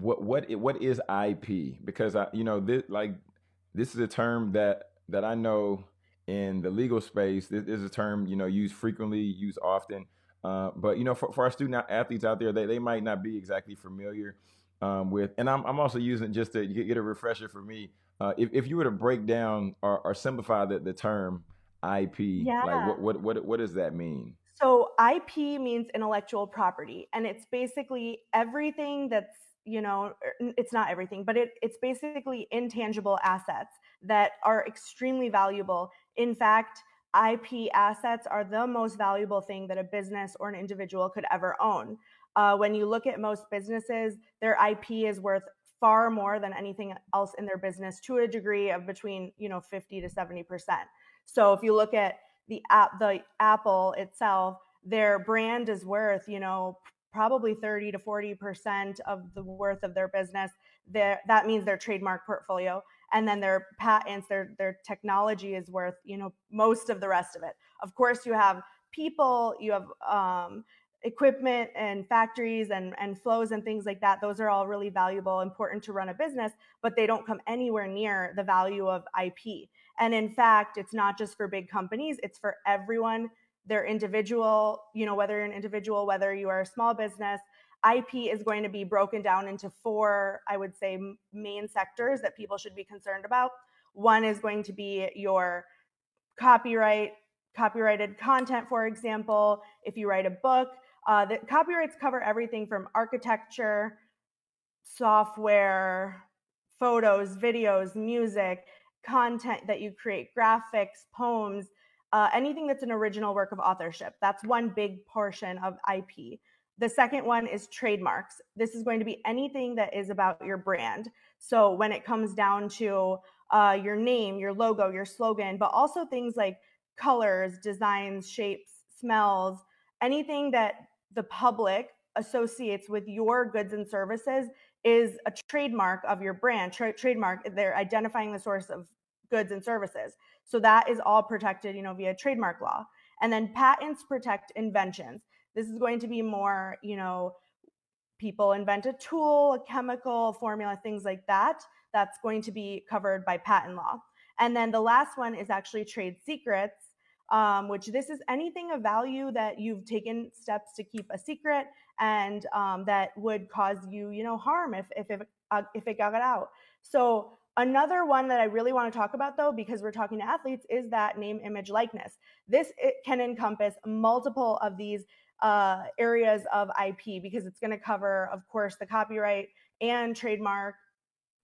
what what what is IP? Because I you know this like this is a term that that I know in the legal space. This is a term you know used frequently, used often. Uh, but you know, for, for our student athletes out there, they, they might not be exactly familiar um, with. And I'm I'm also using just to get a refresher for me. Uh, if if you were to break down or, or simplify the, the term IP, yeah. like what, what what what does that mean? So IP means intellectual property, and it's basically everything that's you know er, it's not everything but it, it's basically intangible assets that are extremely valuable. In fact ip assets are the most valuable thing that a business or an individual could ever own. Uh, when you look at most businesses their ip is worth far more than anything else in their business to a degree of between you know 50 to 70 percent. So if you look at the app the apple itself their brand is worth you know probably 30 to 40% of the worth of their business. That means their trademark portfolio. And then their patents, their, their technology is worth, you know, most of the rest of it. Of course, you have people, you have um, equipment and factories and, and flows and things like that. Those are all really valuable, important to run a business, but they don't come anywhere near the value of IP. And in fact, it's not just for big companies, it's for everyone their individual, you know, whether you're an individual, whether you are a small business, IP is going to be broken down into four, I would say, main sectors that people should be concerned about. One is going to be your copyright, copyrighted content, for example. If you write a book, uh, the copyrights cover everything from architecture, software, photos, videos, music, content that you create, graphics, poems, uh, anything that's an original work of authorship. That's one big portion of IP. The second one is trademarks. This is going to be anything that is about your brand. So when it comes down to uh, your name, your logo, your slogan, but also things like colors, designs, shapes, smells, anything that the public associates with your goods and services is a trademark of your brand. Tra- trademark, they're identifying the source of goods and services. So that is all protected, you know, via trademark law. And then patents protect inventions. This is going to be more, you know, people invent a tool, a chemical formula, things like that. That's going to be covered by patent law. And then the last one is actually trade secrets, um, which this is anything of value that you've taken steps to keep a secret and um, that would cause you, you know, harm if if if, uh, if it got out. So Another one that I really want to talk about, though, because we're talking to athletes, is that name, image, likeness. This can encompass multiple of these uh, areas of IP because it's going to cover, of course, the copyright and trademark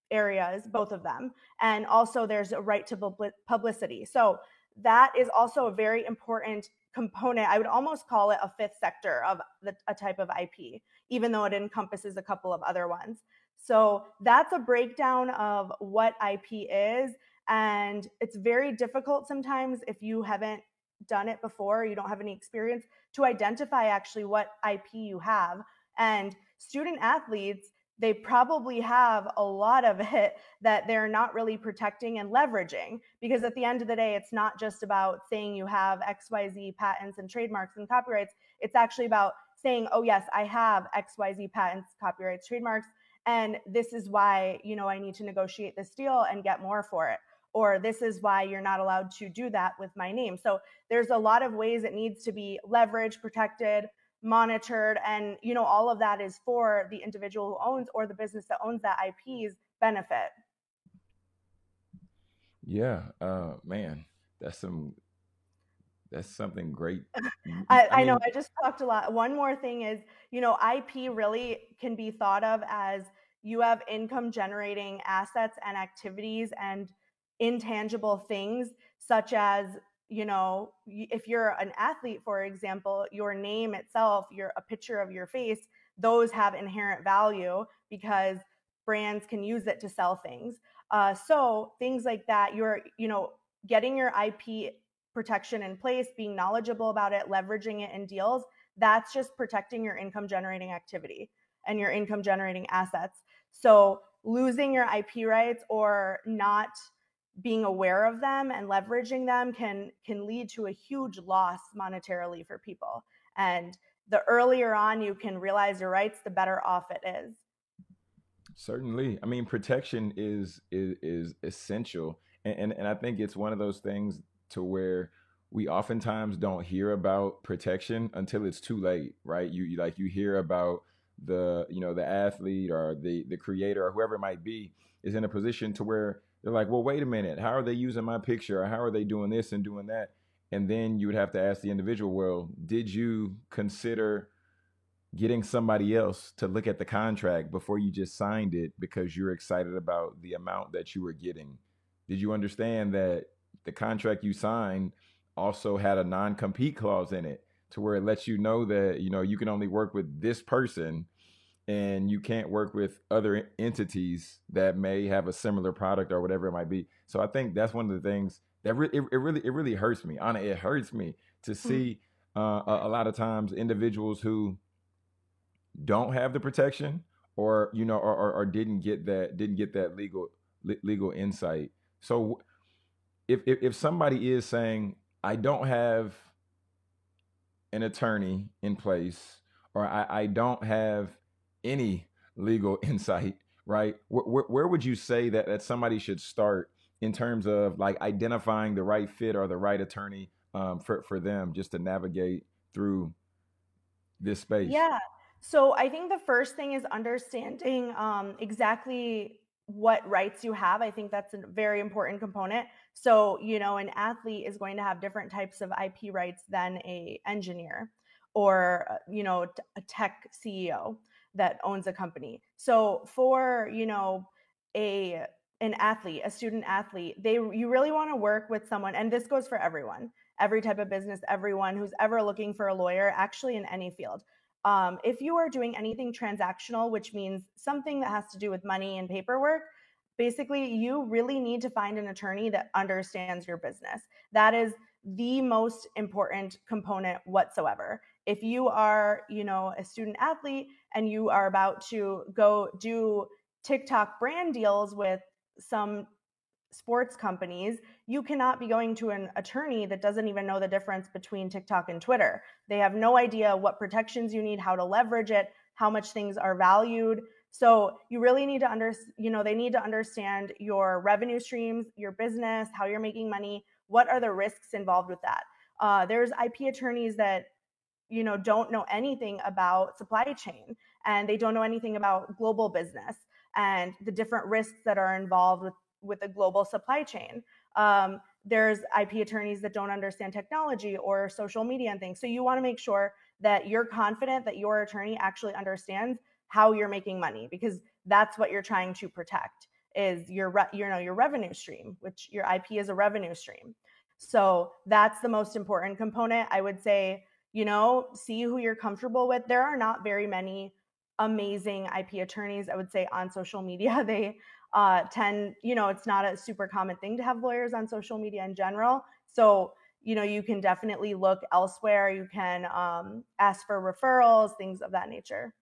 areas, both of them. And also, there's a right to publicity. So, that is also a very important component. I would almost call it a fifth sector of the, a type of IP, even though it encompasses a couple of other ones. So that's a breakdown of what IP is. And it's very difficult sometimes if you haven't done it before, you don't have any experience to identify actually what IP you have. And student athletes, they probably have a lot of it that they're not really protecting and leveraging because at the end of the day it's not just about saying you have xyz patents and trademarks and copyrights it's actually about saying oh yes i have xyz patents copyrights trademarks and this is why you know i need to negotiate this deal and get more for it or this is why you're not allowed to do that with my name. So there's a lot of ways it needs to be leveraged protected monitored and you know all of that is for the individual who owns or the business that owns that ip's benefit. Yeah uh man that's some that's something great. I, I, I know I just talked a lot. One more thing is, you know, IP really can be thought of as you have income generating assets and activities and intangible things such as you know if you're an athlete for example your name itself your a picture of your face those have inherent value because brands can use it to sell things uh, so things like that you're you know getting your ip protection in place, being knowledgeable about it, leveraging it in deals, that's just protecting your income generating activity and your income generating assets. So losing your IP rights or not being aware of them and leveraging them can can lead to a huge loss monetarily for people. And the earlier on you can realize your rights, the better off it is. Certainly. I mean, protection is is, is essential. And, and, and I think it's one of those things to where we oftentimes don't hear about protection until it's too late, right? You, you like you hear about the you know the athlete or the the creator or whoever it might be is in a position to where they're like, well, wait a minute, how are they using my picture or how are they doing this and doing that? And then you would have to ask the individual, well, did you consider getting somebody else to look at the contract before you just signed it because you're excited about the amount that you were getting? Did you understand that the contract you signed also had a non-compete clause in it to where it lets you know that you know you can only work with this person and you can't work with other entities that may have a similar product or whatever it might be. So I think that's one of the things that re- it, it, really it really hurts me. Anna, it hurts me to hmm. see uh, a, a, lot of times individuals who don't have the protection or you know or, or, or didn't get that didn't get that legal legal insight. So if, if if somebody is saying I don't have an attorney in place or I, I don't have any legal insight, right? Where, where, would you say that, that somebody should start in terms of like identifying the right fit or the right attorney um, for, for them just to navigate through this space? Yeah. So I think the first thing is understanding um, exactly what rights you have. I think that's a very important component. So, you know, an athlete is going to have different types of IP rights than a engineer or, uh, you know, a tech CEO that owns a company. So, for, you know, a an athlete, a student athlete, they you really want to work with someone and this goes for everyone. Every type of business, everyone who's ever looking for a lawyer, actually in any field. Um, if you are doing anything transactional, which means something that has to do with money and paperwork, basically you really need to find an attorney that understands your business. That is the most important component whatsoever. If you are, you know, a student athlete and you are about to go do TikTok brand deals with some sports companies, you cannot be going to an attorney that doesn't even know the difference between TikTok and Twitter. They have no idea what protections you need, how to leverage it, how much things are valued. So you really need to under, you know, they need to understand your revenue streams, your business, how you're making money, what are the risks involved with that. Uh, there's IP attorneys that, you know, don't know anything about supply chain and they don't know anything about global business and the different risks that are involved with with a global supply chain. Um, there's IP attorneys that don't understand technology or social media and things. So you want to make sure that you're confident that your attorney actually understands how you're making money because that's what you're trying to protect is your re- you know your revenue stream, which your IP is a revenue stream. So that's the most important component. I would say, you know, see who you're comfortable with. There are not very many amazing IP attorneys, I would say, on social media. They uh, tend, you know, it's not a super common thing to have lawyers on social media in general. So, you know, you can definitely look elsewhere. You can um, ask for referrals, things of that nature.